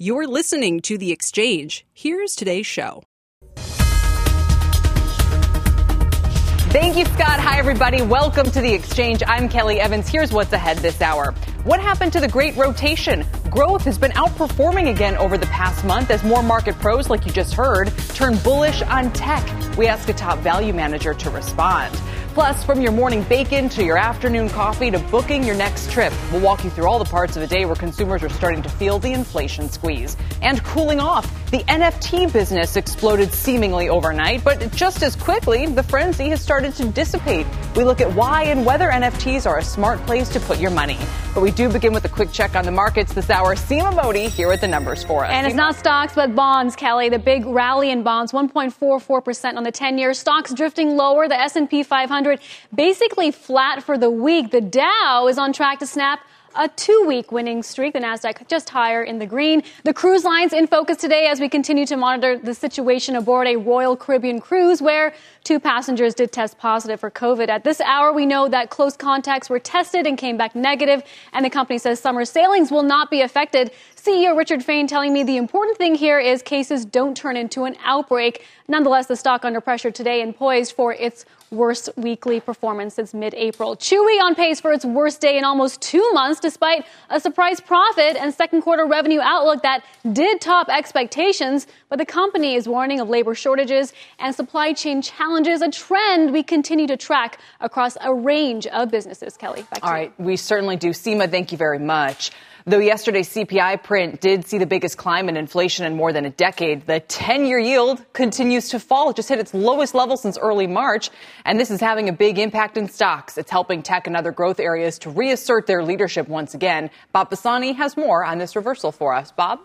You're listening to The Exchange. Here's today's show. Thank you, Scott. Hi, everybody. Welcome to The Exchange. I'm Kelly Evans. Here's what's ahead this hour. What happened to the great rotation? Growth has been outperforming again over the past month as more market pros, like you just heard, turn bullish on tech. We ask a top value manager to respond. Plus, from your morning bacon to your afternoon coffee to booking your next trip, we'll walk you through all the parts of the day where consumers are starting to feel the inflation squeeze. And cooling off, the NFT business exploded seemingly overnight, but just as quickly, the frenzy has started to dissipate. We look at why and whether NFTs are a smart place to put your money. But we do begin with a quick check on the markets this hour. Seema Modi here with the numbers for us. And it's not stocks, but bonds, Kelly. The big rally in bonds, 1.44% on the 10-year. Stocks drifting lower. The S&P 500 basically flat for the week. The Dow is on track to snap a two week winning streak. The NASDAQ just higher in the green. The cruise lines in focus today as we continue to monitor the situation aboard a Royal Caribbean cruise where two passengers did test positive for COVID. At this hour, we know that close contacts were tested and came back negative, and the company says summer sailings will not be affected. CEO Richard Fain telling me the important thing here is cases don't turn into an outbreak. Nonetheless, the stock under pressure today and poised for its worst weekly performance since mid April. Chewy on pace for its worst day in almost two months, despite a surprise profit and second quarter revenue outlook that did top expectations. But the company is warning of labor shortages and supply chain challenges, a trend we continue to track across a range of businesses. Kelly, back to All you. right, we certainly do. Seema, thank you very much. Though yesterday's CPI print did see the biggest climb in inflation in more than a decade, the 10 year yield continues to fall. It just hit its lowest level since early March. And this is having a big impact in stocks. It's helping tech and other growth areas to reassert their leadership once again. Bob Pisani has more on this reversal for us. Bob?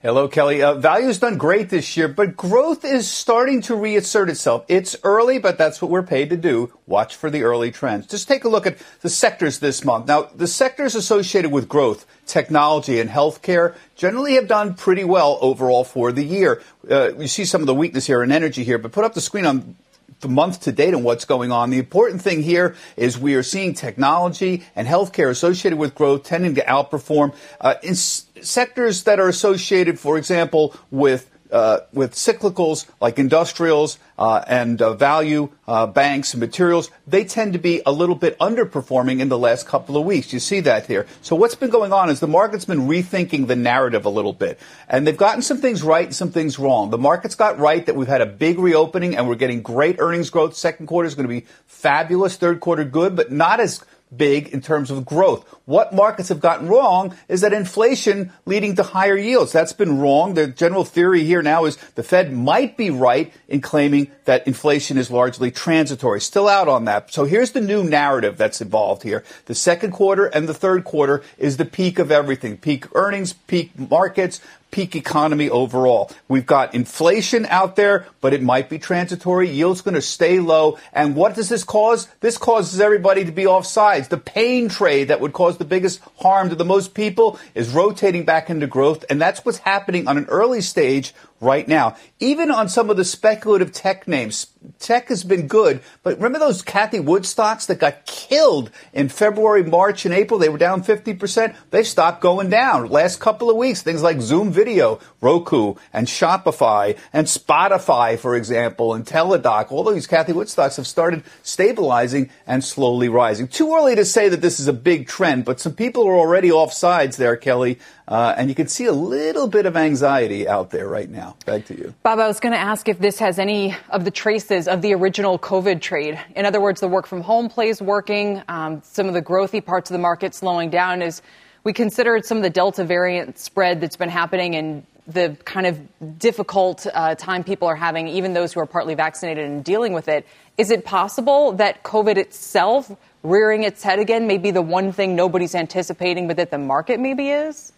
Hello, Kelly. Uh, value's done great this year, but growth is starting to reassert itself. It's early, but that's what we're paid to do. Watch for the early trends. Just take a look at the sectors this month. Now, the sectors associated with growth, technology and healthcare generally have done pretty well overall for the year. Uh, you see some of the weakness here in energy here, but put up the screen on the month to date and what's going on. The important thing here is we are seeing technology and healthcare associated with growth tending to outperform uh, in s- sectors that are associated, for example, with uh, with cyclicals like industrials uh, and uh, value uh, banks and materials, they tend to be a little bit underperforming in the last couple of weeks. You see that here. So what's been going on is the market's been rethinking the narrative a little bit, and they've gotten some things right and some things wrong. The market's got right that we've had a big reopening and we're getting great earnings growth. Second quarter is going to be fabulous. Third quarter good, but not as big in terms of growth. What markets have gotten wrong is that inflation leading to higher yields. That's been wrong. The general theory here now is the Fed might be right in claiming that inflation is largely transitory. Still out on that. So here's the new narrative that's evolved here. The second quarter and the third quarter is the peak of everything. Peak earnings, peak markets, peak economy overall. We've got inflation out there, but it might be transitory. Yield's going to stay low. And what does this cause? This causes everybody to be off sides. The pain trade that would cause the biggest harm to the most people is rotating back into growth. And that's what's happening on an early stage right now. Even on some of the speculative tech names, tech has been good, but remember those Cathie Wood stocks that got killed in February, March, and April? They were down 50%. They stopped going down. Last couple of weeks, things like Zoom Video, Roku, and Shopify, and Spotify, for example, and Teladoc, all these Cathie Wood stocks have started stabilizing and slowly rising. Too early to say that this is a big trend, but some people are already off sides there, Kelly, uh, and you can see a little bit of anxiety out there right now. Back to you. Bob, I was going to ask if this has any of the traces of the original COVID trade. In other words, the work from home plays working, um, some of the growthy parts of the market slowing down as we considered some of the Delta variant spread that's been happening and the kind of difficult uh, time people are having, even those who are partly vaccinated and dealing with it. Is it possible that COVID itself rearing its head again may be the one thing nobody's anticipating, but that the market maybe is?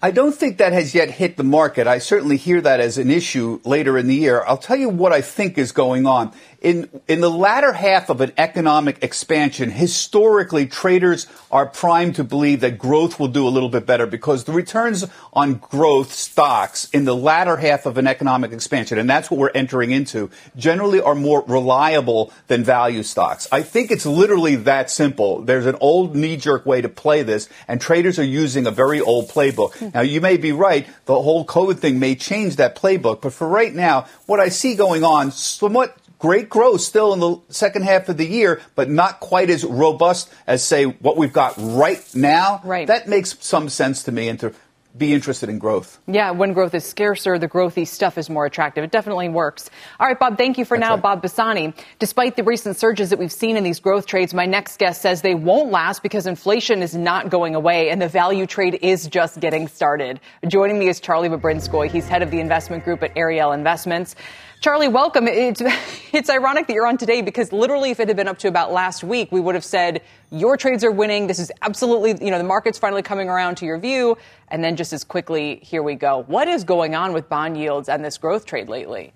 I don't think that has yet hit the market. I certainly hear that as an issue later in the year. I'll tell you what I think is going on. In, in the latter half of an economic expansion, historically traders are primed to believe that growth will do a little bit better because the returns on growth stocks in the latter half of an economic expansion, and that's what we're entering into, generally are more reliable than value stocks. I think it's literally that simple. There's an old knee-jerk way to play this, and traders are using a very old playbook. Hmm. Now, you may be right. The whole COVID thing may change that playbook, but for right now, what I see going on, somewhat great growth still in the second half of the year, but not quite as robust as, say, what we've got right now. Right. That makes some sense to me and to be interested in growth. Yeah, when growth is scarcer, the growthy stuff is more attractive. It definitely works. All right, Bob, thank you for That's now. right. Bob Pisani. Despite the recent surges that we've seen in these growth trades, my next guest says they won't last because inflation is not going away and the value trade is just getting started. Joining me is Charlie Bobrinskoy. He's head of the investment group at Ariel Investments. Charlie, welcome. It's, it's ironic that you're on today because literally if it had been up to about last week, we would have said your trades are winning. This is absolutely, you know, the market's finally coming around to your view. And then just as quickly, here we go. What is going on with bond yields and this growth trade lately?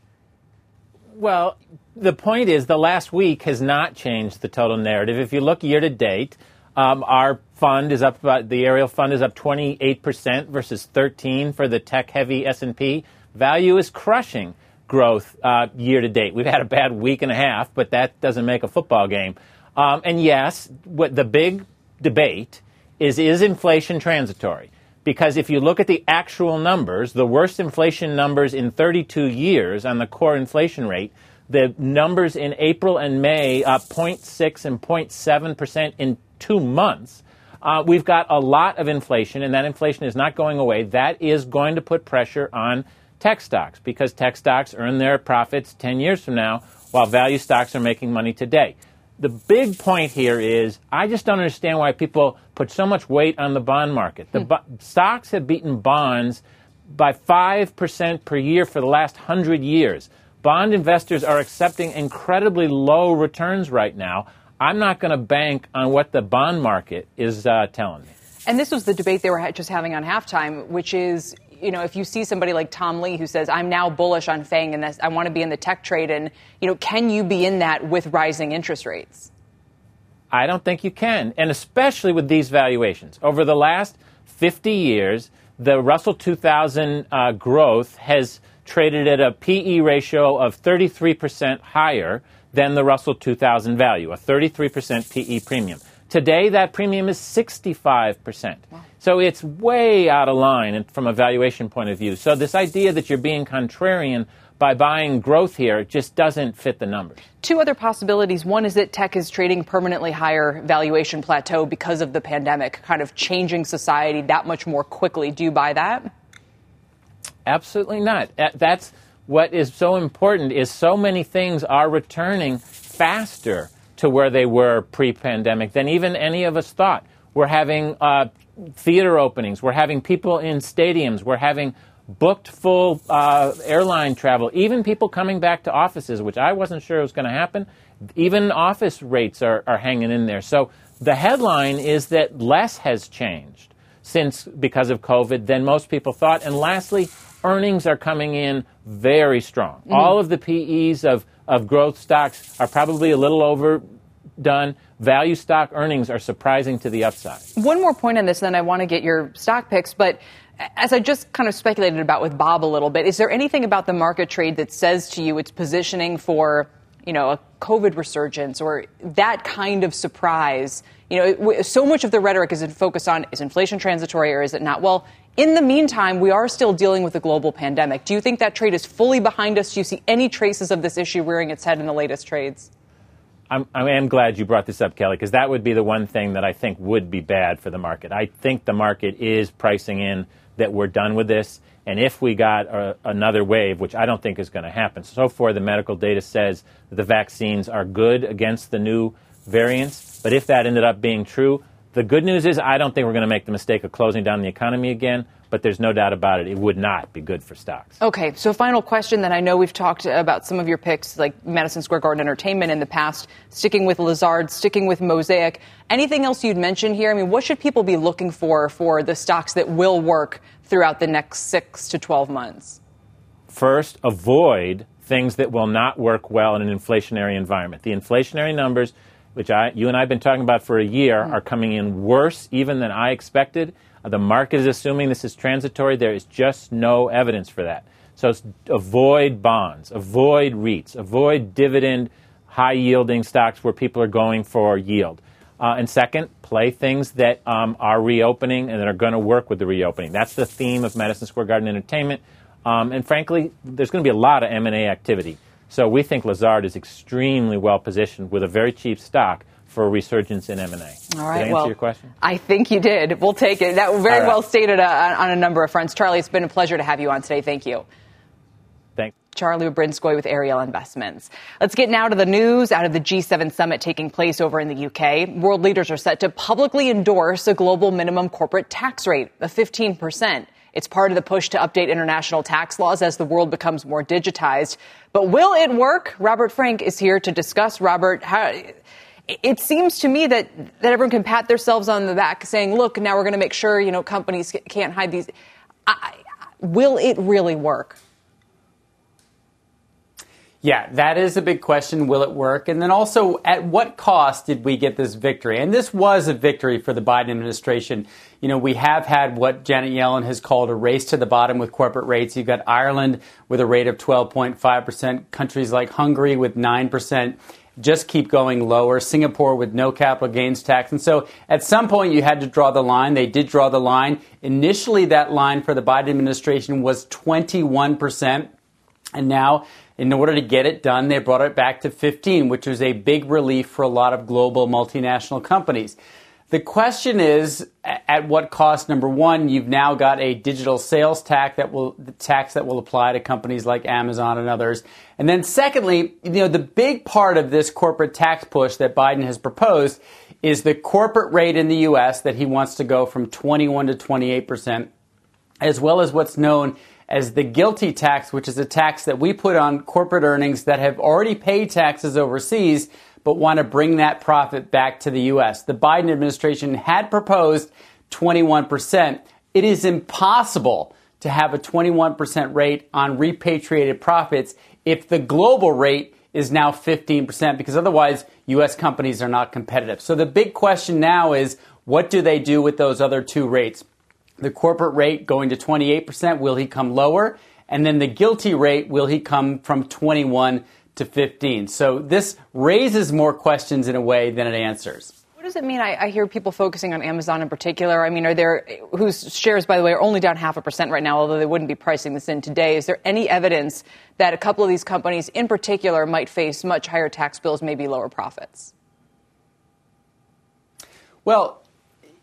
Well, the point is the last week has not changed the total narrative. If you look year to date, um, our fund is up about the Ariel fund is up 28% versus 13 for the tech heavy S&P. Value is crushing growth uh, year to date. We've had a bad week and a half, but that doesn't make a football game. Um, and yes, what the big debate is is inflation transitory? Because if you look at the actual numbers, the worst inflation numbers in 32 years on the core inflation rate, the numbers in April and May up 0.6 and 0.7 percent in two months. Uh, we've got a lot of inflation, and that inflation is not going away. That is going to put pressure on tech stocks because tech stocks earn their profits 10 years from now, while value stocks are making money today. The big point here is I just don't understand why people put so much weight on the bond market. The bo- stocks have beaten bonds by 5% per year for the last 100 years. Bond investors are accepting incredibly low returns right now. I'm not going to bank on what the bond market is uh, telling me. And this was the debate they were ha- just having on halftime, which is, you know, if you see somebody like Tom Lee who says, I'm now bullish on FANG and this, I want to be in the tech trade, and, you know, can you be in that with rising interest rates? I don't think you can, and especially with these valuations. Over the last 50 years, the Russell 2000 uh, growth has traded at a PE ratio of 33% higher than the Russell 2000 value, a 33% PE premium. Today, that premium is 65%. So it's way out of line from a valuation point of view. So this idea that you're being contrarian by buying growth here just doesn't fit the numbers. Two other possibilities. One is that tech is trading permanently higher valuation plateau because of the pandemic, kind of changing society that much more quickly. Do you buy that? Absolutely not. Uh, That's what is so important is so many things are returning faster to where they were pre-pandemic than even any of us thought. We're having uh, theater openings. We're having people in stadiums. We're having booked full uh, airline travel. Even people coming back to offices, which I wasn't sure was going to happen. Even office rates are, are hanging in there. So the headline is that less has changed since because of COVID than most people thought. And lastly, earnings are coming in very strong. All of the PEs of, of growth stocks are probably a little overdone. Value stock earnings are surprising to the upside. One more point on this, then I want to get your stock picks. But as I just kind of speculated about with Bob a little bit, is there anything about the market trade that says to you it's positioning for, you know, a COVID resurgence or that kind of surprise? You know, so much of the rhetoric is focused on is inflation transitory or is it not? Well, in the meantime, we are still dealing with a global pandemic. Do you think that trade is fully behind us? Do you see any traces of this issue rearing its head in the latest trades? I'm, I am glad you brought this up, Kelly, because that would be the one thing that I think would be bad for the market. I think the market is pricing in that we're done with this. And if we got a, another wave, which I don't think is going to happen, so far the medical data says that the vaccines are good against the new variants. But if that ended up being true, The good news is I don't think we're going to make the mistake of closing down the economy again, but there's no doubt about it. It would not be good for stocks. Okay, so final question then. I know we've talked about some of your picks, like Madison Square Garden Entertainment in the past, sticking with Lazard, sticking with Mosaic. Anything else you'd mention here? I mean, what should people be looking for for the stocks that will work throughout the next six to 12 months? First, avoid things that will not work well in an inflationary environment. The inflationary numbers which I, you and I have been talking about for a year, mm. are coming in worse even than I expected. The market is assuming this is transitory. There is just no evidence for that. So avoid bonds, avoid REITs, avoid dividend, high yielding stocks where people are going for yield. Uh, and second, play things that um, are reopening and that are going to work with the reopening. That's the theme of Madison Square Garden Entertainment. Um, and frankly, there's going to be a lot of M&A activity. So we think Lazard is extremely well positioned with a very cheap stock for a resurgence in M&A. All right. Did I answer well, your question? I think you did. We'll take it. That was very right. well stated uh, on a number of fronts. Charlie, it's been a pleasure to have you on today. Thank you. Thanks. Charlie Brinskoy with Ariel Investments. Let's get now to the news out of the G7 summit taking place over in the UK. World leaders are set to publicly endorse a global minimum corporate tax rate of 15 percent. It's part of the push to update international tax laws as the world becomes more digitized. But will it work? Robert Frank is here to discuss. Robert, how, it seems to me that, that everyone can pat themselves on the back saying, look, now we're going to make sure, you know, companies can't hide these. I, will it really work? Yeah, that is a big question. Will it work? And then also, at what cost did we get this victory? And this was a victory for the Biden administration. You know, we have had what Janet Yellen has called a race to the bottom with corporate rates. You've got Ireland with a rate of 12.5%, countries like Hungary with 9% just keep going lower. Singapore with no capital gains tax. And so at some point you had to draw the line. They did draw the line. Initially, that line for the Biden administration was 21%. And now in order to get it done, they brought it back to 15, which was a big relief for a lot of global multinational companies. The question is, at what cost? Number one, you've now got a digital sales tax that will tax that will apply to companies like Amazon and others. And then, secondly, you know, the big part of this corporate tax push that Biden has proposed is the corporate rate in the U.S. that he wants to go from 21 to 28 percent, as well as what's known as the GILTI tax, which is a tax that we put on corporate earnings that have already paid taxes overseas but want to bring that profit back to the U.S. The Biden administration had proposed 21%. It is impossible to have a 21% rate on repatriated profits if the global rate is now 15% because otherwise U.S. companies are not competitive. So the big question now is what do they do with those other two rates? the corporate rate going to 28%, will he come lower? And then the GILTI rate, will he come from 21 to 15? So this raises more questions in a way than it answers. What does it mean? I, I, hear people focusing on Amazon in particular. I mean, are there, whose shares, by the way, are only down half a percent right now, although they wouldn't be pricing this in today. Is there any evidence that a couple of these companies in particular might face much higher tax bills, maybe lower profits? Well,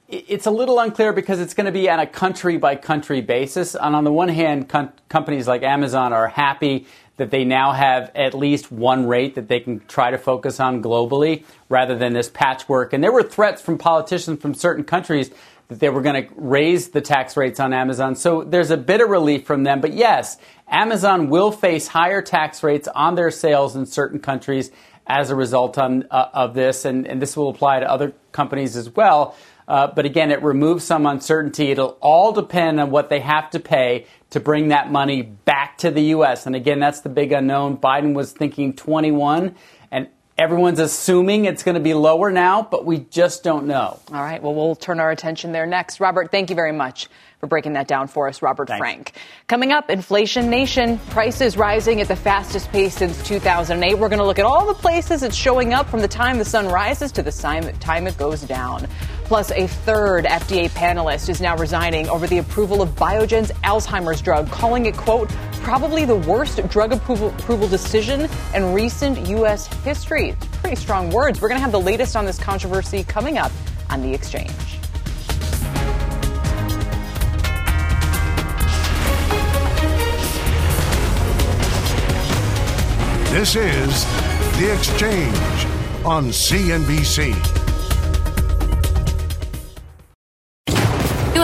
it's a little unclear because it's going to be on a country by country basis. And on the one hand, com- companies like Amazon are happy that they now have at least one rate that they can try to focus on globally rather than this patchwork. And there were threats from politicians from certain countries that they were going to raise the tax rates on Amazon. So there's a bit of relief from them. But yes, Amazon will face higher tax rates on their sales in certain countries as a result on, uh, of this. And, and this will apply to other companies as well. Uh, but again, it removes some uncertainty. It'll all depend on what they have to pay to bring that money back to the U.S. And again, that's the big unknown. Biden was thinking 21, and everyone's assuming it's going to be lower now, but we just don't know. All right. Well, we'll turn our attention there next. Robert, thank you very much for breaking that down for us, Robert Thanks. Frank. Coming up, Inflation Nation, prices rising at the fastest pace since 2008. We're going to look at all the places it's showing up from the time the sun rises to the time it goes down. Plus, a third FDA panelist is now resigning over the approval of Biogen's Alzheimer's drug, calling it, quote, probably the worst drug approval, approval decision in recent U.S. history. Pretty strong words. We're going to have the latest on this controversy coming up on the exchange. This is The Exchange on CNBC.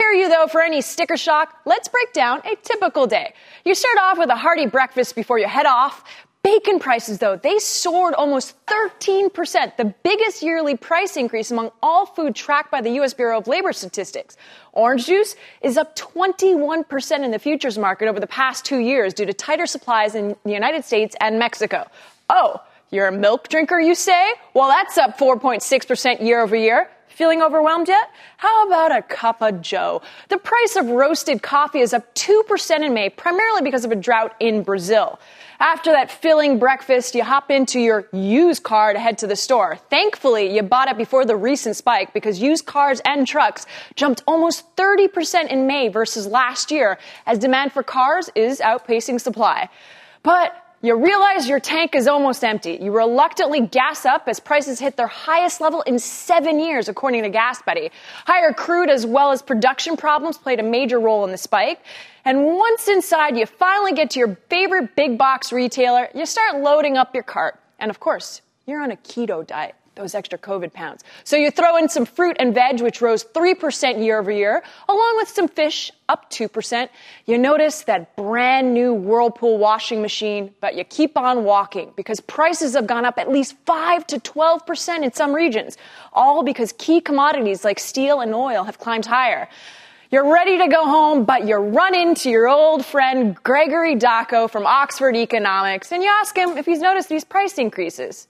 Here you though for any sticker shock, let's break down a typical day. You start off with a hearty breakfast before you head off. Bacon prices though, they soared almost 13%, the biggest yearly price increase among all food tracked by the US Bureau of Labor Statistics. Orange juice is up 21% in the futures market over the past 2 years due to tighter supplies in the United States and Mexico. Oh, you're a milk drinker, you say? Well, that's up 4.6% year over year. Feeling overwhelmed yet? How about a cup of joe? The price of roasted coffee is up 2% in May, primarily because of a drought in Brazil. After that filling breakfast, you hop into your used car to head to the store. Thankfully, you bought it before the recent spike because used cars and trucks jumped almost 30% in May versus last year as demand for cars is outpacing supply. But you realize your tank is almost empty. You reluctantly gas up as prices hit their highest level in seven years, according to Gas Buddy. Higher crude as well as production problems played a major role in the spike. And once inside, you finally get to your favorite big box retailer, you start loading up your cart. And of course, you're on a keto diet those extra COVID pounds. So you throw in some fruit and veg, which rose 3% year over year, along with some fish, up 2%. You notice that brand new Whirlpool washing machine, but you keep on walking because prices have gone up at least 5 to 12% in some regions, all because key commodities like steel and oil have climbed higher. You're ready to go home, but you run into your old friend Gregory Daco from Oxford Economics and you ask him if he's noticed these price increases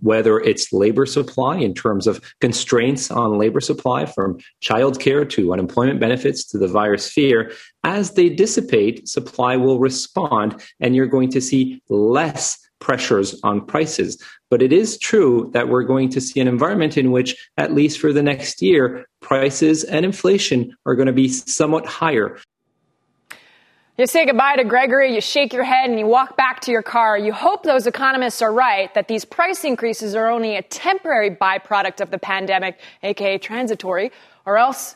whether it's labor supply in terms of constraints on labor supply from childcare to unemployment benefits to the virus fear, as they dissipate, supply will respond and you're going to see less pressures on prices. But it is true that we're going to see an environment in which, at least for the next year, prices and inflation are going to be somewhat higher. You say goodbye to Gregory, you shake your head, and you walk back to your car. You hope those economists are right that these price increases are only a temporary byproduct of the pandemic, aka transitory, or else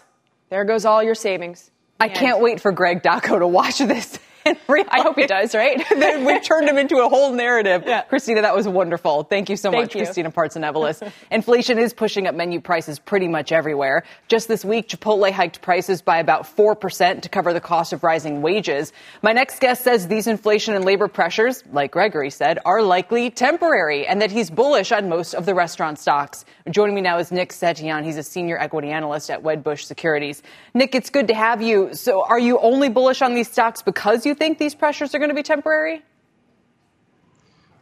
there goes all your savings. I can't wait for Greg Daco to watch this. I hope he does, right? We've turned him into a whole narrative. Yeah. Christina, that was wonderful. Thank you so Thank much, you. Christina Partsinevelos. Inflation is pushing up menu prices pretty much everywhere. Just this week, Chipotle hiked prices by about 4% to cover the cost of rising wages. My next guest says these inflation and labor pressures, like Gregory said, are likely temporary and that he's bullish on most of the restaurant stocks. Joining me now is Nick Setyan. He's a senior equity analyst at Wedbush Securities. Nick, it's good to have you. So are you only bullish on these stocks because you think these pressures are going to be temporary?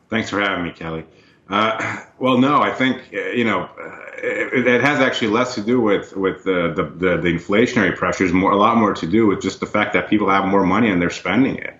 Thanks for having me, Kelly. Uh, well, no, I think uh, you know it, it, has actually less to do with with the, the, the, the, inflationary pressures, more a lot more to do with just the fact that people have more money and they're spending it.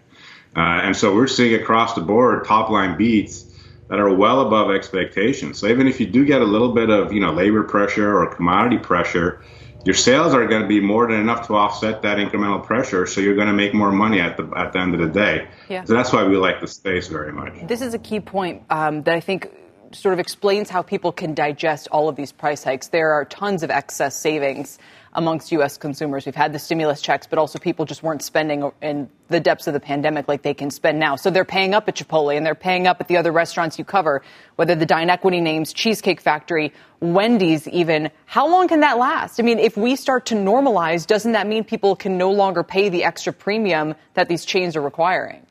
Uh, and so we're seeing across the board top line beats that are well above expectations. So even if you do get a little bit of you know labor pressure or commodity pressure, your sales are going to be more than enough to offset that incremental pressure. So you're going to make more money at the at the end of the day. Yeah. So that's why we like the space very much. This is a key point um, that I think sort of explains how people can digest all of these price hikes. There are tons of excess savings amongst U.S. consumers. We've had the stimulus checks, but also people just weren't spending in the depths of the pandemic like they can spend now. So they're paying up at Chipotle and they're paying up at the other restaurants you cover, whether the Dine Equity names, Cheesecake Factory, Wendy's even. How long can that last? I mean, if we start to normalize, doesn't that mean people can no longer pay the extra premium that these chains are requiring?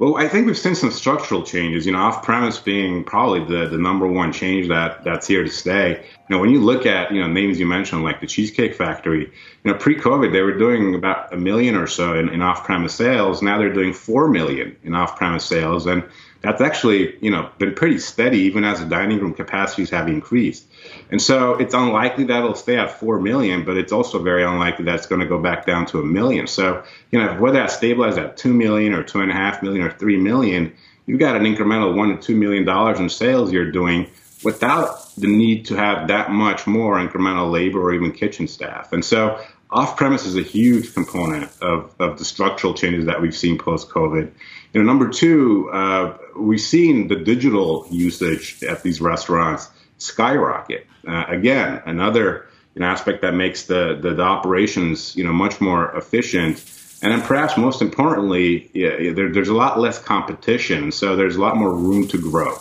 Well, I think we've seen some structural changes. You know, off-premise being probably the, the number one change that that's here to stay. You know, when you look at you know names you mentioned like the Cheesecake Factory, you know, pre-COVID they were doing about a million or so in, in off-premise sales. Now they're doing four million in off-premise sales, and that's actually you know been pretty steady even as the dining room capacities have increased. And so it's unlikely that it'll stay at 4 million, but it's also very unlikely that it's going to go back down to a million. So, you know, whether that stabilizes at 2 million or 2.5 million or 3 million, you've got an incremental 1 to $2 million in sales you're doing without the need to have that much more incremental labor or even kitchen staff. And so off premise is a huge component of, of the structural changes that we've seen post COVID. You know, number two, uh, we've seen the digital usage at these restaurants skyrocket. Uh, again, another you know, aspect that makes the, the, the operations you know much more efficient. And then perhaps most importantly, yeah, there, there's a lot less competition, so there's a lot more room to grow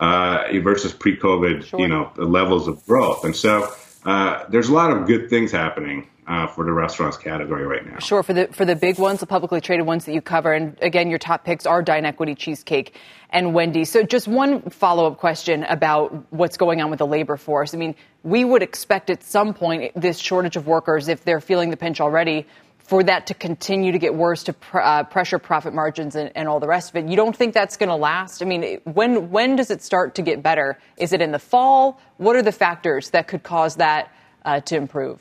uh, versus pre-COVID, sure. you know, levels of growth. And so uh, there's a lot of good things happening uh, for the restaurants category right now. Sure, for the for the big ones, the publicly traded ones that you cover, and again, your top picks are DineEquity, Cheesecake, and Wendy's. So, just one follow up question about what's going on with the labor force. I mean, we would expect at some point this shortage of workers, if they're feeling the pinch already, for that to continue to get worse, to pr- uh, pressure profit margins and, and, all the rest of it. You don't think that's going to last? I mean, when when does it start to get better? Is it in the fall? What are the factors that could cause that uh, to improve?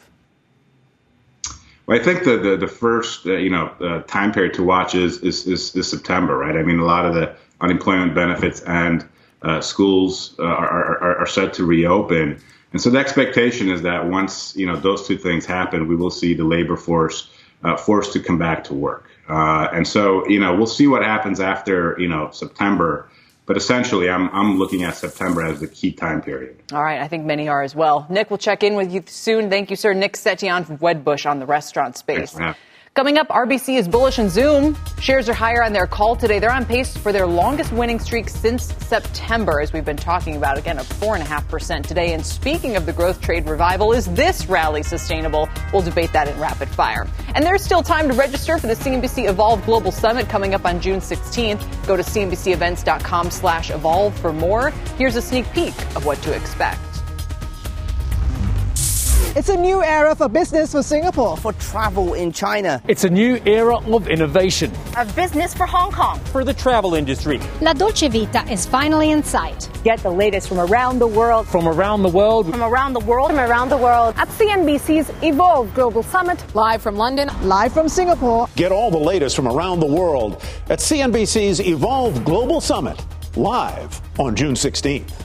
Well, I think the the, the first uh, you know uh, time period to watch is, is, is is September, right? I mean, a lot of the unemployment benefits and uh, schools uh, are, are are set to reopen, and so the expectation is that once you know those two things happen, we will see the labor force uh, forced to come back to work, uh, and so you know we'll see what happens after you know September. But essentially, I'm, I'm looking at September as the key time period. All right. I think many are as well. Nick, we'll check in with you soon. Thank you, sir. Nick Setyan from Wedbush on the restaurant space. Coming up, RBC is bullish on Zoom. Shares are higher on their call today. They're on pace for their longest winning streak since September, as we've been talking about. Again, a 4.5% today. And speaking of the growth trade revival, is this rally sustainable? We'll debate that in rapid fire. And there's still time to register for the CNBC Evolve Global Summit coming up on June 16th. Go to cnbcevents.com slash evolve for more. Here's a sneak peek of what to expect. It's a new era for business for Singapore. For travel in China. It's a new era of innovation. Of business for Hong Kong. For the travel industry. La Dolce Vita is finally in sight. Get the latest from around the world. From around the world. From around the world. From around the world. At CNBC's Evolve Global Summit. Live from London. Live from Singapore. Get all the latest from around the world at CNBC's Evolve Global Summit. Live on June 16th.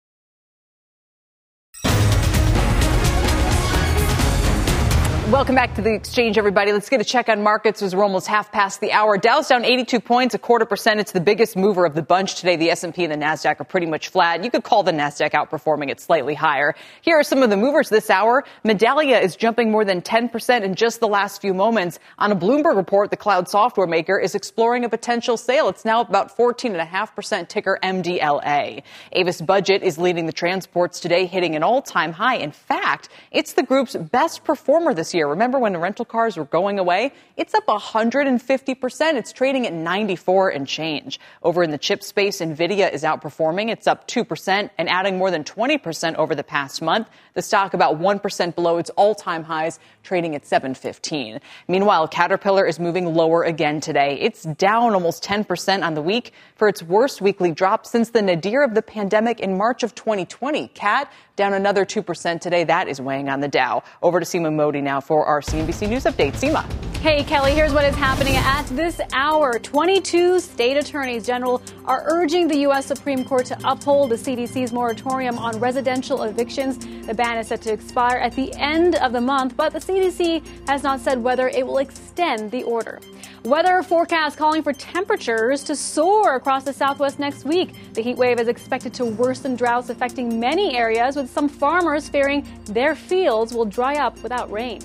Welcome back to the exchange, everybody. Let's get a check on markets as we're almost half past the hour. Dow's down 82 points, a quarter percent. It's the biggest mover of the bunch today. The S&P and the Nasdaq are pretty much flat. You could call the Nasdaq outperforming it slightly higher. Here are some of the movers this hour. Medallia is jumping more than 10% in just the last few moments. On a Bloomberg report, the cloud software maker is exploring a potential sale. It's now about 14.5% ticker MDLA. Avis Budget is leading the transports today, hitting an all-time high. In fact, it's the group's best performer this year year. Remember when the rental cars were going away? It's up 150%. It's trading at 94 and change. Over in the chip space, Nvidia is outperforming. It's up 2% and adding more than 20% over the past month. The stock about 1% below its all-time highs, trading at 715. Meanwhile, Caterpillar is moving lower again today. It's down almost 10% on the week for its worst weekly drop since the nadir of the pandemic in March of 2020. Cat down another 2% today. That is weighing on the Dow. Over to Seema Modi now for our CNBC News update. Seema. Hey, Kelly, here's what is happening at this hour. 22 state attorneys general are urging the U.S. Supreme Court to uphold the CDC's moratorium on residential evictions. The ban is set to expire at the end of the month, but the CDC has not said whether it will extend the order. Weather forecast calling for temperatures to soar across the southwest next week. The heat wave is expected to worsen droughts affecting many areas, with some farmers fearing their fields will dry up without rain.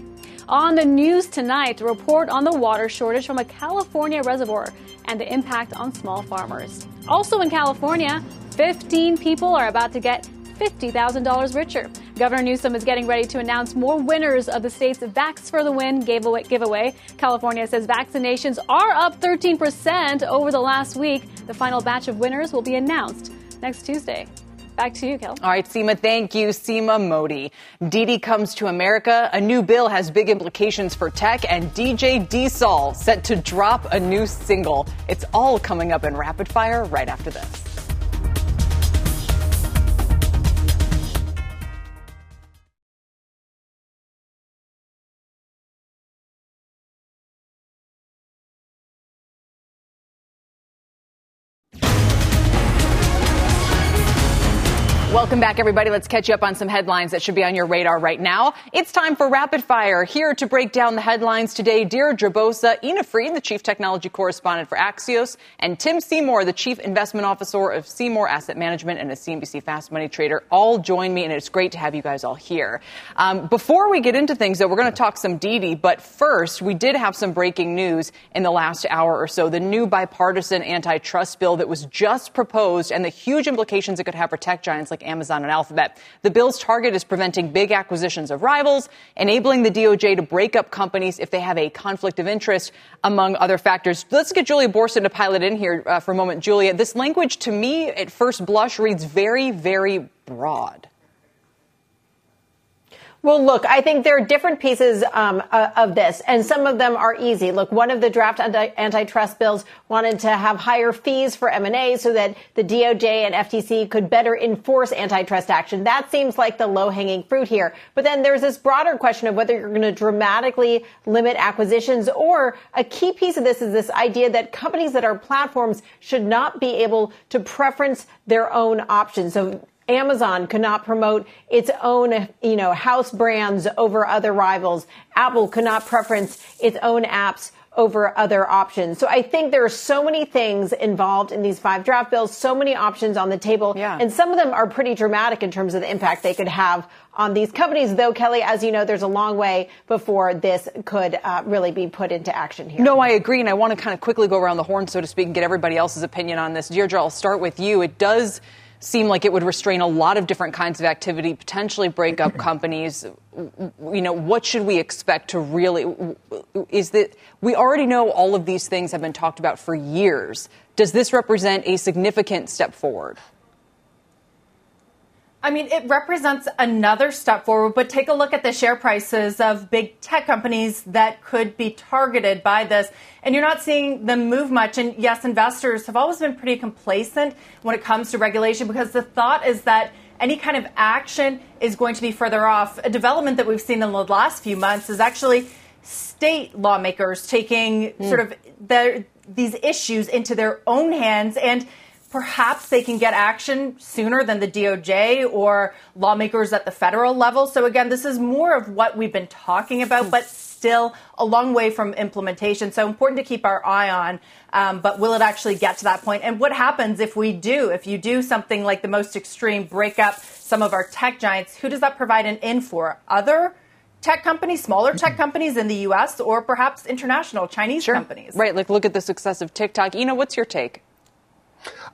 On the news tonight, a report on the water shortage from a California reservoir and the impact on small farmers. Also in California, 15 people are about to get $50,000 richer. Governor Newsom is getting ready to announce more winners of the state's Vax for the Win giveaway. California says vaccinations are up 13% over the last week. The final batch of winners will be announced next Tuesday. Back to you, Kel. All right, Seema, thank you. Seema Modi. Didi comes to America. A new bill has big implications for tech, and DJ D set to drop a new single. It's all coming up in rapid fire right after this. Welcome back, everybody. Let's catch you up on some headlines that should be on your radar right now. It's time for Rapid Fire. Here to break down the headlines today, Deirdre Bosa, Ina Fried, the Chief Technology Correspondent for Axios, and Tim Seymour, the Chief Investment Officer of Seymour Asset Management and a CNBC Fast Money Trader, all join me, and it's great to have you guys all here. Um, before we get into things, though, we're going to talk some Didi, but first, we did have some breaking news in the last hour or so. The new bipartisan antitrust bill that was just proposed and the huge implications it could have for tech giants like Amazon and Alphabet. The bill's target is preventing big acquisitions of rivals, enabling the DOJ to break up companies if they have a conflict of interest, among other factors. Let's get Julia Boorstin to pilot in here uh, for a moment. Julia, this language to me at first blush reads very, very broad. Well, look, I think there are different pieces um, uh, of this, and some of them are easy. Look, one of the draft anti- antitrust bills wanted to have higher fees for M&A so that the DOJ and FTC could better enforce antitrust action. That seems like the low-hanging fruit here. But then there's this broader question of whether you're going to dramatically limit acquisitions, or a key piece of this is this idea that companies that are platforms should not be able to preference their own options. So Amazon could not promote its own, you know, house brands over other rivals. Apple could not preference its own apps over other options. So I think there are so many things involved in these five draft bills, so many options on the table. Yeah. And some of them are pretty dramatic in terms of the impact they could have on these companies. Though, Kelly, as you know, there's a long way before this could uh, really be put into action here. No, I agree. And I want to kind of quickly go around the horn, so to speak, and get everybody else's opinion on this. Deirdre, I'll start with you. It does seem like it would restrain a lot of different kinds of activity, potentially break up companies. You know, what should we expect to really? Is that we already know all of these things have been talked about for years. Does this represent a significant step forward? I mean, it represents another step forward, but take a look at the share prices of big tech companies that could be targeted by this. And you're not seeing them move much. And yes, investors have always been pretty complacent when it comes to regulation because the thought is that any kind of action is going to be further off. A development that we've seen in the last few months is actually state lawmakers taking mm. sort of their, these issues into their own hands and perhaps they can get action sooner than the DOJ or lawmakers at the federal level. So again, this is more of what we've been talking about, but still a long way from implementation. So important to keep our eye on. Um, but will it actually get to that point? And what happens if we do? If you do something like the most extreme, break up some of our tech giants, who does that provide an in for? Other tech companies, smaller tech companies in the U.S., or perhaps international Chinese sure. companies? Right. Like look at the success of TikTok. Ina, what's your take?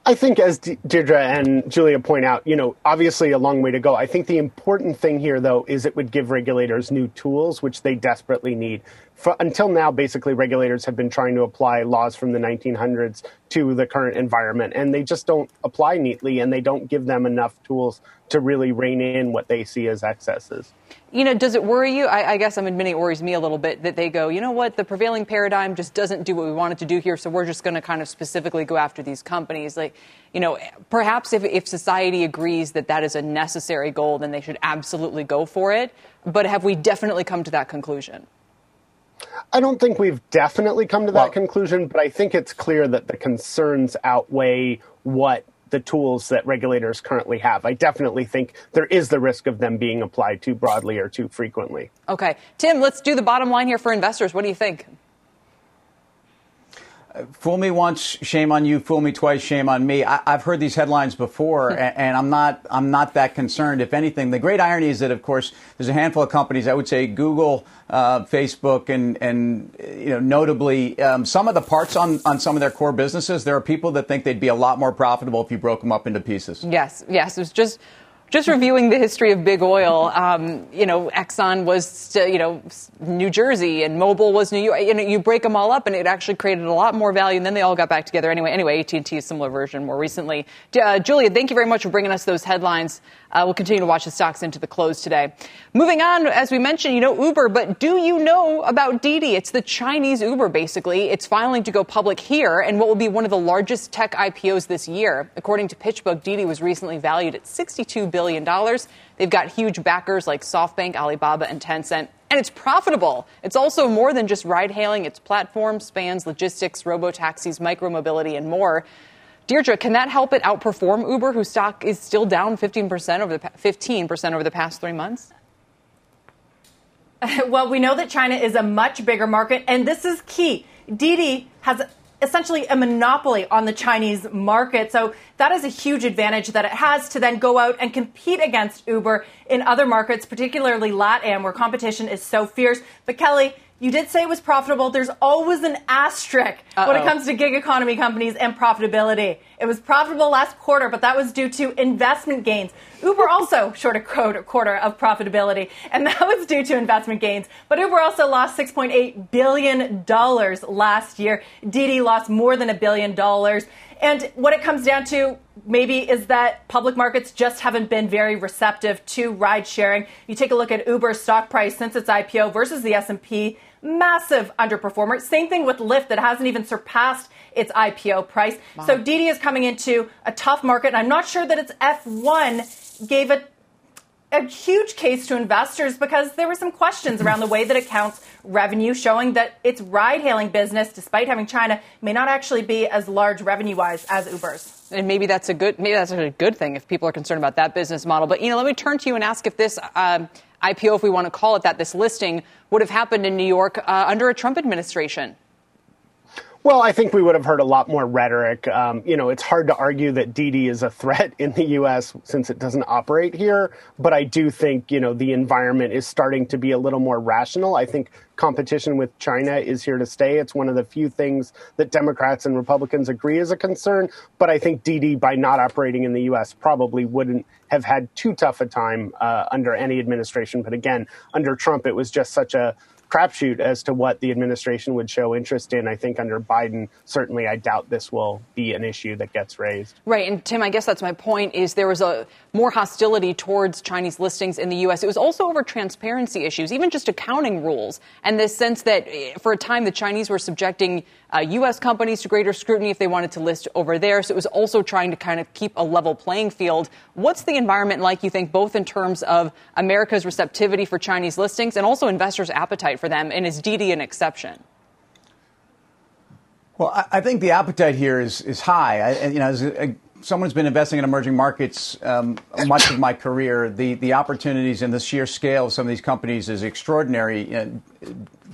I think, as Deirdre and Julia point out, you know, obviously a long way to go. I think the important thing here, though, is it would give regulators new tools, which they desperately need. For, until now, basically, regulators have been trying to apply laws from the 1900s to the current environment, and they just don't apply neatly, and they don't give them enough tools to really rein in what they see as excesses. You know, does it worry you? I, I, guess I'm admitting it worries me a little bit that they go, you know what, the prevailing paradigm just doesn't do what we wanted to do here, so we're just going to kind of specifically go after these companies. Like, you know, perhaps if, if society agrees that that is a necessary goal, then they should absolutely go for it. But have we definitely come to that conclusion? I don't think we've definitely come to that well, conclusion, but I think it's clear that the concerns outweigh what the tools that regulators currently have. I definitely think there is the risk of them being applied too broadly or too frequently. Okay. Tim, let's do the bottom line here for investors. What do you think? Fool me once, shame on you. Fool me twice, shame on me. I, have heard these headlines before, and, and, I'm not. I'm not that concerned. If anything, the great irony is that, of course, there's a handful of companies. I would say Google, uh, Facebook, and and you know, notably, um, some of the parts on on some of their core businesses. There are people that think they'd be a lot more profitable if you broke them up into pieces. Yes, yes. It's just just reviewing the history of big oil, um, you know, Exxon was, you know, New Jersey and Mobil was New York. You know, you break them all up and it actually created a lot more value and then they all got back together anyway. Anyway, AT&T is similar version more recently. Uh, Julia, thank you very much for bringing us those headlines. Uh, we'll continue to watch the stocks into the close today. Moving on, as we mentioned, you know Uber, but do you know about Didi? It's the Chinese Uber, basically. It's filing to go public here and what will be one of the largest tech IPOs this year. According to PitchBook, Didi was recently valued at $62 billion. They've got huge backers like SoftBank, Alibaba, and Tencent. And it's profitable. It's also more than just ride hailing. Its platform spans logistics, robo taxis, micromobility, and more. Deirdre, can that help it outperform Uber, whose stock is still down 15% over the, 15% over the past three months? Well, we know that China is a much bigger market, and this is key. Didi has essentially a monopoly on the Chinese market. So that is a huge advantage that it has to then go out and compete against Uber in other markets, particularly LATAM, where competition is so fierce. But Kelly, you did say it was profitable. There's always an asterisk Uh-oh. when it comes to gig economy companies and profitability. It was profitable last quarter, but that was due to investment gains. Uber also short a quarter of profitability, and that was due to investment gains. But Uber also lost $6.8 billion last year. Didi lost more than a billion dollars. And what it comes down to maybe is that public markets just haven't been very receptive to ride sharing. You take a look at Uber's stock price since its IPO versus the S&P, massive underperformer. Same thing with Lyft that hasn't even surpassed its IPO price. Wow. So Didi is coming into a tough market and I'm not sure that its F1 gave a a huge case to investors because there were some questions around the way that it counts revenue, showing that its ride hailing business, despite having China, may not actually be as large revenue wise as Uber's. And maybe that's a good maybe that's a good thing if people are concerned about that business model. But you know, let me turn to you and ask if this um, IPO, if we want to call it that, this listing would have happened in New York uh, under a Trump administration. Well, I think we would have heard a lot more rhetoric. Um, you know, it's hard to argue that Didi is a threat in the U.S. since it doesn't operate here. But I do think, you know, the environment is starting to be a little more rational. I think competition with China is here to stay. It's one of the few things that Democrats and Republicans agree is a concern. But I think Didi, by not operating in the U.S., probably wouldn't have had too tough a time uh, under any administration. But again, under Trump, it was just such a crapshoot as to what the administration would show interest in. I think under Biden, certainly, I doubt this will be an issue that gets raised. Right, and Tim, I guess that's my point. Is there was a more hostility towards Chinese listings in the U.S. It was also over transparency issues, even just accounting rules, and this sense that eh, for a time the Chinese were subjecting uh, U.S. companies to greater scrutiny if they wanted to list over there. So it was also trying to kind of keep a level playing field. What's the environment like, you think, both in terms of America's receptivity for Chinese listings and also investors' appetite for them? And is Didi an exception? Well, I think the appetite here is is high. I, you know, as a, someone who's been investing in emerging markets um, much of my career, the the opportunities and the sheer scale of some of these companies is extraordinary. You know,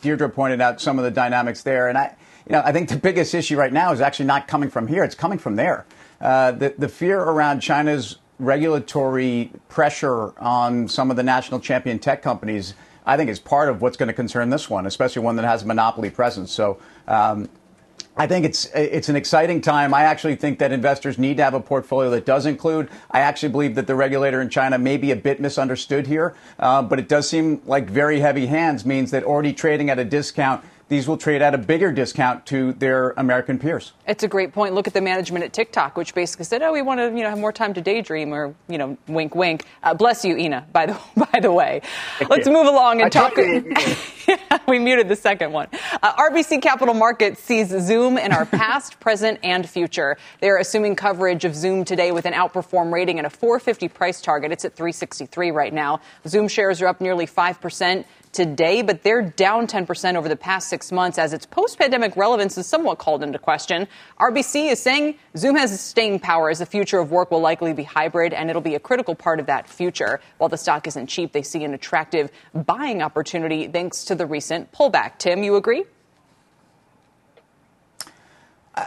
Deirdre pointed out some of the dynamics there, and I you know, I think the biggest issue right now is actually not coming from here; it's coming from there. Uh, the the fear around China's regulatory pressure on some of the national champion tech companies, I think, is part of what's going to concern this one, especially one that has a monopoly presence. So. Um, I think it's it's an exciting time. I actually think that investors need to have a portfolio that does include. I actually believe that the regulator in China may be a bit misunderstood here, uh, but it does seem like very heavy hands means that already trading at a discount these will trade at a bigger discount to their American peers. It's a great point. Look at the management at TikTok, which basically said, "Oh, we want to, you know, have more time to daydream," or you know, wink, wink. Uh, bless you, Ina. By the by the way, let's move along and I talk. we muted the second one. Uh, RBC Capital Markets sees Zoom in our past, present, and future. They're assuming coverage of Zoom today with an outperform rating and a 450 price target. It's at 363 right now. Zoom shares are up nearly 5% today, but they're down 10% over the past six months as its post pandemic relevance is somewhat called into question. RBC is saying Zoom has staying power as the future of work will likely be hybrid, and it'll be a critical part of that future. While the stock isn't cheap, they see an attractive buying opportunity thanks to the recent pullback. Tim, you agree?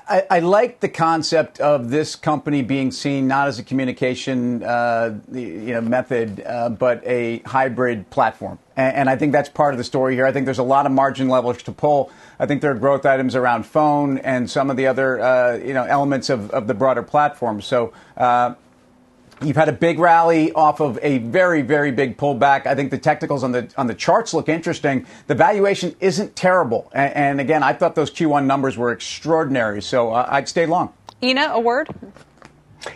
I, I, like the concept of this company being seen not as a communication uh, you know, method, uh, but a hybrid platform. And, and, I think that's part of the story here. I think there's a lot of margin leverage to pull. I think there are growth items around phone and some of the other uh, you know, elements of, of the broader platform. So uh, You've had a big rally off of a very, very big pullback. I think the technicals on the on the charts look interesting. The valuation isn't terrible, and, and again, I thought those Q1 numbers were extraordinary. So uh, I'd stay long. Ina, a word.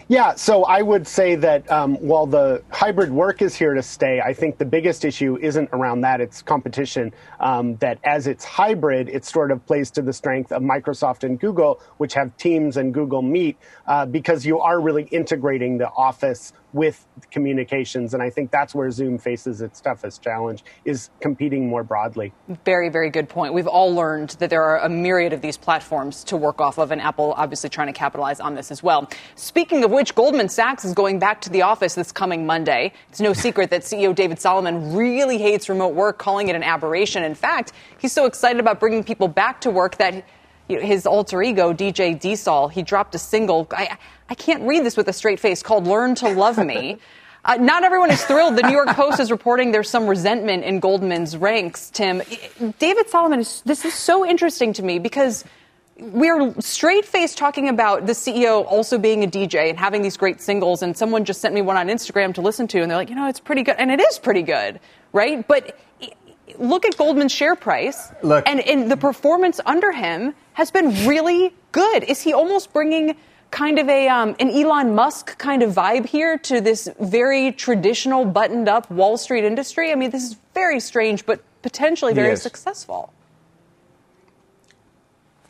Yeah, so I would say that um, while the hybrid work is here to stay, I think the biggest issue isn't around that. It's competition. Um, that as it's hybrid, it sort of plays to the strength of Microsoft and Google, which have Teams and Google Meet, uh, because you are really integrating the Office with communications. And I think that's where Zoom faces its toughest challenge is competing more broadly. Very, very good point. We've all learned that there are a myriad of these platforms to work off of, and Apple obviously trying to capitalize on this as well. Speaking of which, Goldman Sachs is going back to the office this coming Monday. It's no secret that CEO David Solomon really hates remote work, calling it an aberration. In fact, he's so excited about bringing people back to work that his alter ego, DJ DSOL, he dropped a single. I, I can't read this with a straight face called Learn to Love Me. Uh, not everyone is thrilled. The New York Post is reporting there's some resentment in Goldman's ranks, Tim. David Solomon, is, this is so interesting to me because we're straight faced talking about the CEO also being a DJ and having these great singles. And someone just sent me one on Instagram to listen to, and they're like, you know, it's pretty good. And it is pretty good, right? But look at Goldman's share price. Look. And, and the performance under him has been really good. Is he almost bringing kind of a um, an Elon Musk kind of vibe here to this very traditional buttoned up Wall Street industry. I mean, this is very strange, but potentially very yes. successful.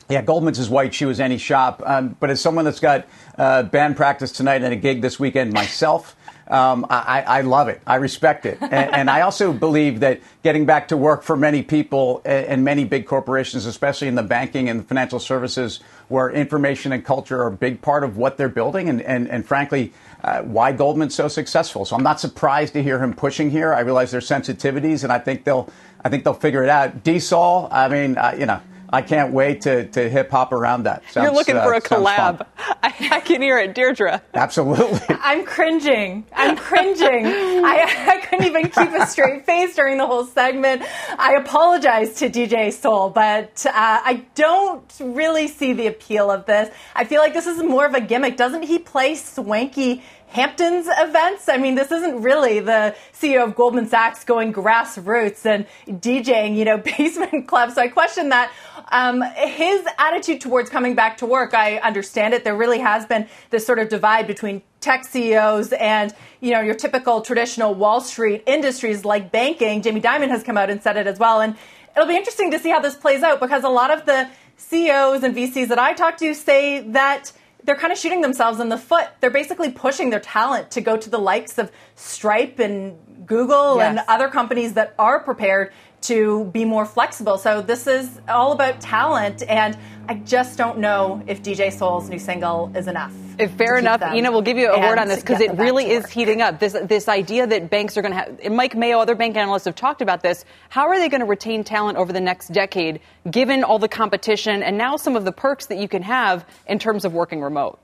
Yeah, Goldman's as white shoe as any shop. Um, but as someone that's got uh, band practice tonight and a gig this weekend myself, um, I, I, love it. I respect it. And, and, I also believe that getting back to work for many people and many big corporations, especially in the banking and financial services, where information and culture are a big part of what they're building, and, and, and frankly, uh, why Goldman's so successful. So I'm not surprised to hear him pushing here. I realize there's sensitivities, and I think they'll I think they'll figure it out. DSOL, I mean, uh, you know. I can't wait to, to hip hop around that. Sounds, You're looking for a uh, collab. I, I, can hear it, Deirdre. Absolutely. I'm cringing. I'm cringing. I, I couldn't even keep a straight face during the whole segment. I apologize to DJ Soul, but uh, I don't really see the appeal of this. I feel like this is more of a gimmick. Doesn't he play swanky Hamptons events. I mean, this isn't really the CEO of Goldman Sachs going grassroots and DJing, you know, basement clubs. So I question that. Um, his attitude towards coming back to work, I understand it. There really has been this sort of divide between tech CEOs and you know your typical traditional Wall Street industries like banking. Jamie Dimon has come out and said it as well, and it'll be interesting to see how this plays out because a lot of the CEOs and VCs that I talk to say that they're kind of shooting themselves in the foot. They're basically pushing their talent to go to the likes of Stripe and Google yes. and other companies that are prepared to be more flexible. So this is all about talent, and I just don't know if DJ Soul's new single is enough. If fair enough, Ina, we'll give you a word on this because it really is heating up. This this idea that banks are going to have. Mike Mayo, other bank analysts have talked about this. How are they going to retain talent over the next decade, given all the competition and now some of the perks that you can have in terms of working remote?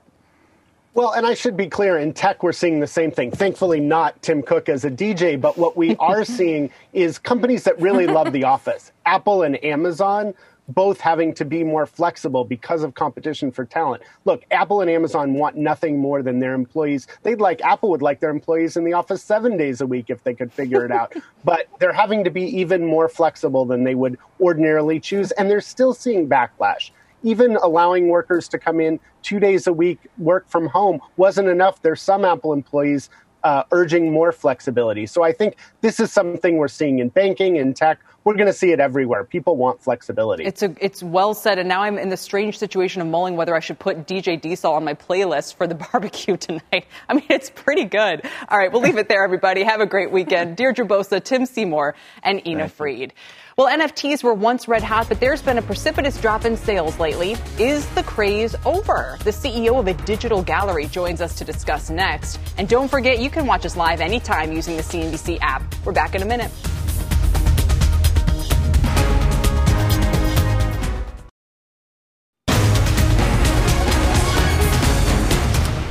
Well, and I should be clear in tech, we're seeing the same thing. Thankfully, not Tim Cook as a DJ, but what we are seeing is companies that really love the office. Apple and Amazon both having to be more flexible because of competition for talent. Look, Apple and Amazon want nothing more than their employees. They'd like, Apple would like their employees in the office seven days a week if they could figure it out. but they're having to be even more flexible than they would ordinarily choose. And they're still seeing backlash even allowing workers to come in two days a week, work from home, wasn't enough. There's some Apple employees uh, urging more flexibility. So I think this is something we're seeing in banking and tech we're going to see it everywhere. People want flexibility. It's a, it's well said. And now I'm in the strange situation of mulling whether I should put DJ Diesel on my playlist for the barbecue tonight. I mean, it's pretty good. All right, we'll leave it there, everybody. Have a great weekend. Deirdre Bosa, Tim Seymour, and Ina Fried. Well, NFTs were once red hot, but there's been a precipitous drop in sales lately. Is the craze over? The CEO of a digital gallery joins us to discuss next. And don't forget, you can watch us live anytime using the CNBC app. We're back in a minute.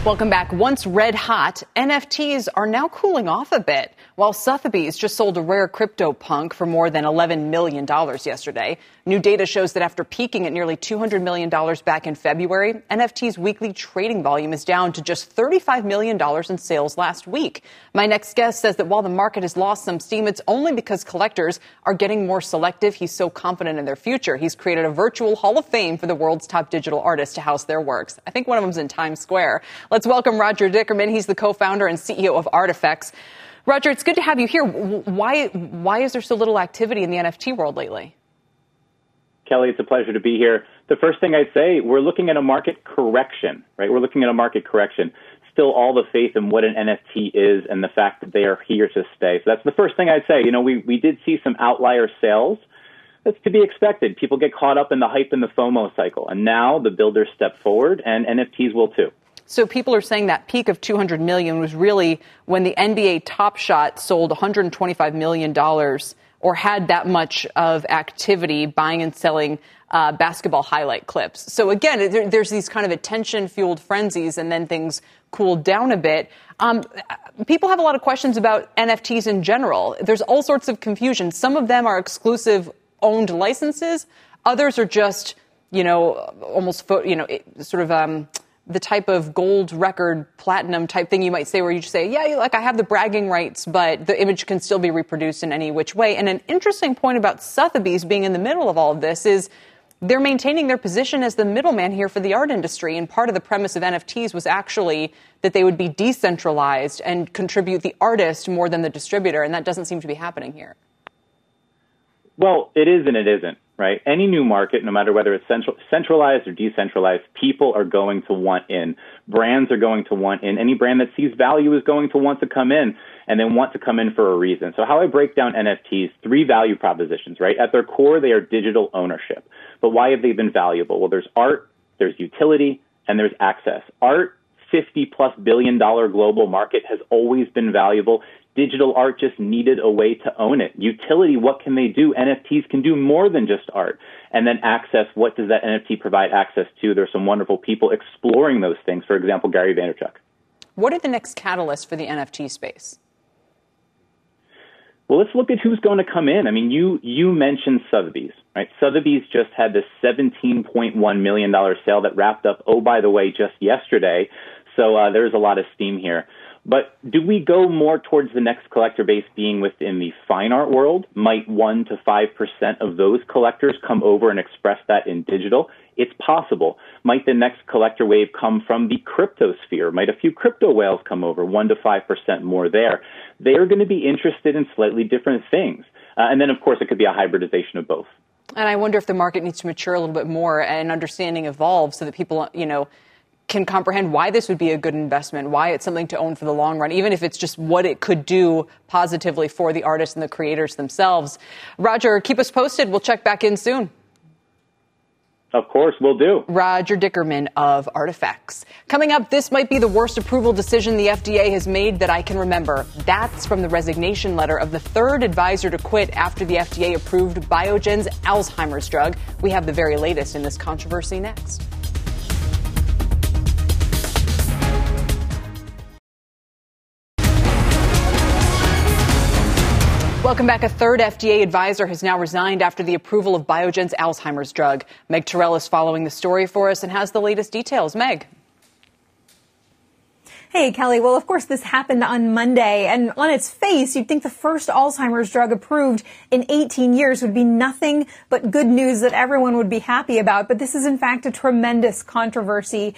Welcome back. Once red hot, NFTs are now cooling off a bit. While Sotheby's just sold a rare CryptoPunk for more than $11 million yesterday, new data shows that after peaking at nearly $200 million back in February, NFT's weekly trading volume is down to just $35 million in sales last week. My next guest says that while the market has lost some steam, it's only because collectors are getting more selective. He's so confident in their future. He's created a virtual hall of fame for the world's top digital artists to house their works. I think one of them's in Times Square. Let's welcome Roger Dickerman. He's the co-founder and CEO of Artifacts. Roger, it's good to have you here. Why, why is there so little activity in the NFT world lately? Kelly, it's a pleasure to be here. The first thing I'd say, we're looking at a market correction, right? We're looking at a market correction. Still all the faith in what an NFT is and the fact that they are here to stay. So that's the first thing I'd say. You know, we, we did see some outlier sales. That's to be expected. People get caught up in the hype and the FOMO cycle. And now the builders step forward and NFTs will too. So people are saying that peak of 200 million was really when the NBA Top Shot sold 125 million dollars or had that much of activity buying and selling uh, basketball highlight clips. So again, there, there's these kind of attention fueled frenzies and then things cooled down a bit. Um, people have a lot of questions about NFTs in general. There's all sorts of confusion. Some of them are exclusive owned licenses. Others are just, you know, almost, you know, sort of, um, the type of gold record platinum type thing you might say where you just say yeah like i have the bragging rights but the image can still be reproduced in any which way. And an interesting point about sotheby's being in the middle of all of this is they're maintaining their position as the middleman here for the art industry and part of the premise of nfts was actually that they would be decentralized and contribute the artist more than the distributor and that doesn't seem to be happening here. Well it is and it isn't right? Any new market, no matter whether it's central, centralized or decentralized, people are going to want in. Brands are going to want in. Any brand that sees value is going to want to come in and then want to come in for a reason. So how I break down NFTs, three value propositions, right? At their core, they are digital ownership. But why have they been valuable? Well, there's art, there's utility, and there's access. Art 50 plus billion dollar global market has always been valuable digital art just needed a way to own it. Utility, what can they do? NFTs can do more than just art. And then access, what does that NFT provide access to? There's some wonderful people exploring those things. For example, Gary Vaynerchuk. What are the next catalysts for the NFT space? Well, let's look at who's going to come in. I mean, you you mentioned Sotheby's, right? Sotheby's just had this $17.1 million sale that wrapped up, oh, by the way, just yesterday. So uh, there's a lot of steam here. But do we go more towards the next collector base being within the fine art world? Might 1 to 5% of those collectors come over and express that in digital? It's possible. Might the next collector wave come from the crypto sphere? Might a few crypto whales come over, 1 to 5% more there? They're going to be interested in slightly different things. Uh, and then, of course, it could be a hybridization of both. And I wonder if the market needs to mature a little bit more and understanding evolve so that people, you know, can comprehend why this would be a good investment, why it's something to own for the long run, even if it's just what it could do positively for the artists and the creators themselves. Roger, keep us posted. We'll check back in soon. Of course, we'll do. Roger Dickerman of Artifacts. Coming up, this might be the worst approval decision the FDA has made that I can remember. That's from the resignation letter of the third advisor to quit after the FDA approved Biogen's Alzheimer's drug. We have the very latest in this controversy next. Welcome back. A third FDA advisor has now resigned after the approval of Biogen's Alzheimer's drug. Meg Terrell is following the story for us and has the latest details. Meg. Hey, Kelly. Well, of course, this happened on Monday, and on its face, you'd think the first Alzheimer's drug approved in 18 years would be nothing but good news that everyone would be happy about. But this is, in fact, a tremendous controversy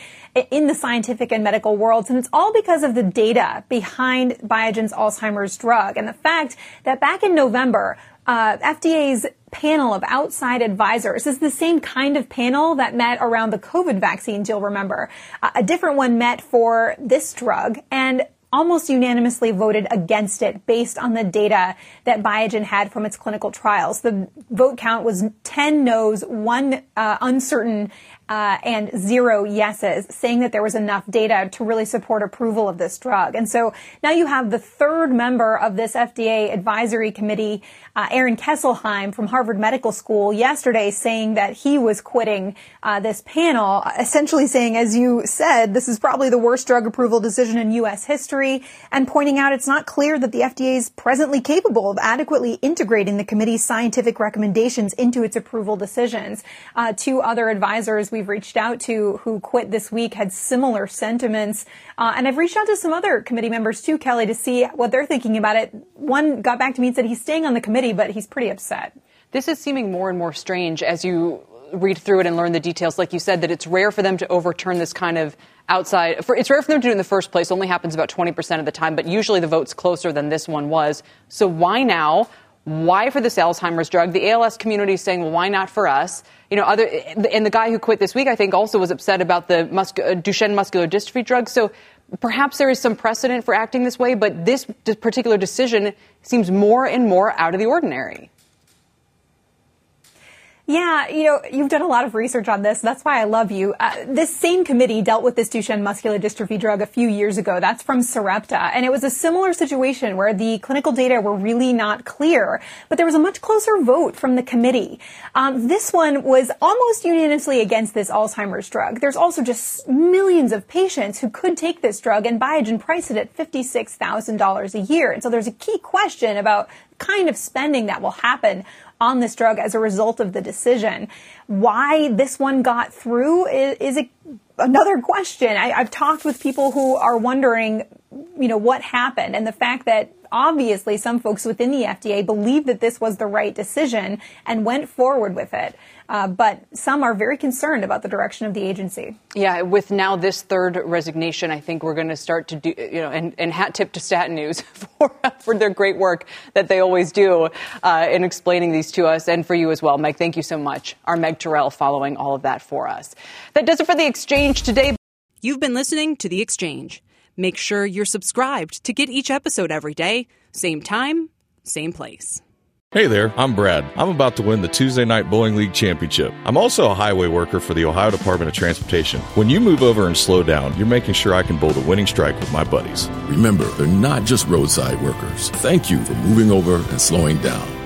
in the scientific and medical worlds, and it's all because of the data behind Biogen's Alzheimer's drug and the fact that back in November, uh, FDA's panel of outside advisors is the same kind of panel that met around the COVID vaccines, you'll remember. Uh, a different one met for this drug, and almost unanimously voted against it based on the data that Biogen had from its clinical trials. The vote count was 10 no's, one uh, uncertain, uh, and zero yeses, saying that there was enough data to really support approval of this drug. And so now you have the third member of this FDA advisory committee, uh, Aaron Kesselheim from Harvard Medical School, yesterday saying that he was quitting uh, this panel, essentially saying, as you said, this is probably the worst drug approval decision in U.S. history, and pointing out it's not clear that the FDA is presently capable of adequately integrating the committee's scientific recommendations into its approval decisions. Uh, two other advisors we've reached out to who quit this week had similar sentiments. Uh, and I've reached out to some other committee members too, Kelly, to see what they're thinking about it. One got back to me and said he's staying on the committee, but he's pretty upset. This is seeming more and more strange as you read through it and learn the details. Like you said, that it's rare for them to overturn this kind of outside. For, it's rare for them to do it in the first place. Only happens about 20% of the time, but usually the vote's closer than this one was. So why now? Why for this Alzheimer's drug? The ALS community is saying, well, why not for us? You know, other, and the guy who quit this week, I think, also was upset about the muscu- uh, Duchenne muscular dystrophy drug. So perhaps there is some precedent for acting this way, but this particular decision seems more and more out of the ordinary. Yeah, you know, you've done a lot of research on this. That's why I love you. Uh, this same committee dealt with this Duchenne muscular dystrophy drug a few years ago. That's from Sarepta. And it was a similar situation where the clinical data were really not clear, but there was a much closer vote from the committee. Um, this one was almost unanimously against this Alzheimer's drug. There's also just millions of patients who could take this drug, and Biogen priced it at $56,000 a year. And so there's a key question about kind of spending that will happen on this drug as a result of the decision. Why this one got through is, is a, another question. I, I've talked with people who are wondering, you know, what happened and the fact that obviously some folks within the FDA believed that this was the right decision and went forward with it. Uh, but some are very concerned about the direction of the agency. Yeah, with now this third resignation, I think we're going to start to do, you know, and, and hat tip to STAT News for, for their great work that they always do uh, in explaining these to us and for you as well. Meg, thank you so much. Our Meg Terrell following all of that for us. That does it for The Exchange today. You've been listening to The Exchange. Make sure you're subscribed to get each episode every day, same time, same place. Hey there, I'm Brad. I'm about to win the Tuesday Night Bowling League Championship. I'm also a highway worker for the Ohio Department of Transportation. When you move over and slow down, you're making sure I can bowl the winning strike with my buddies. Remember, they're not just roadside workers. Thank you for moving over and slowing down.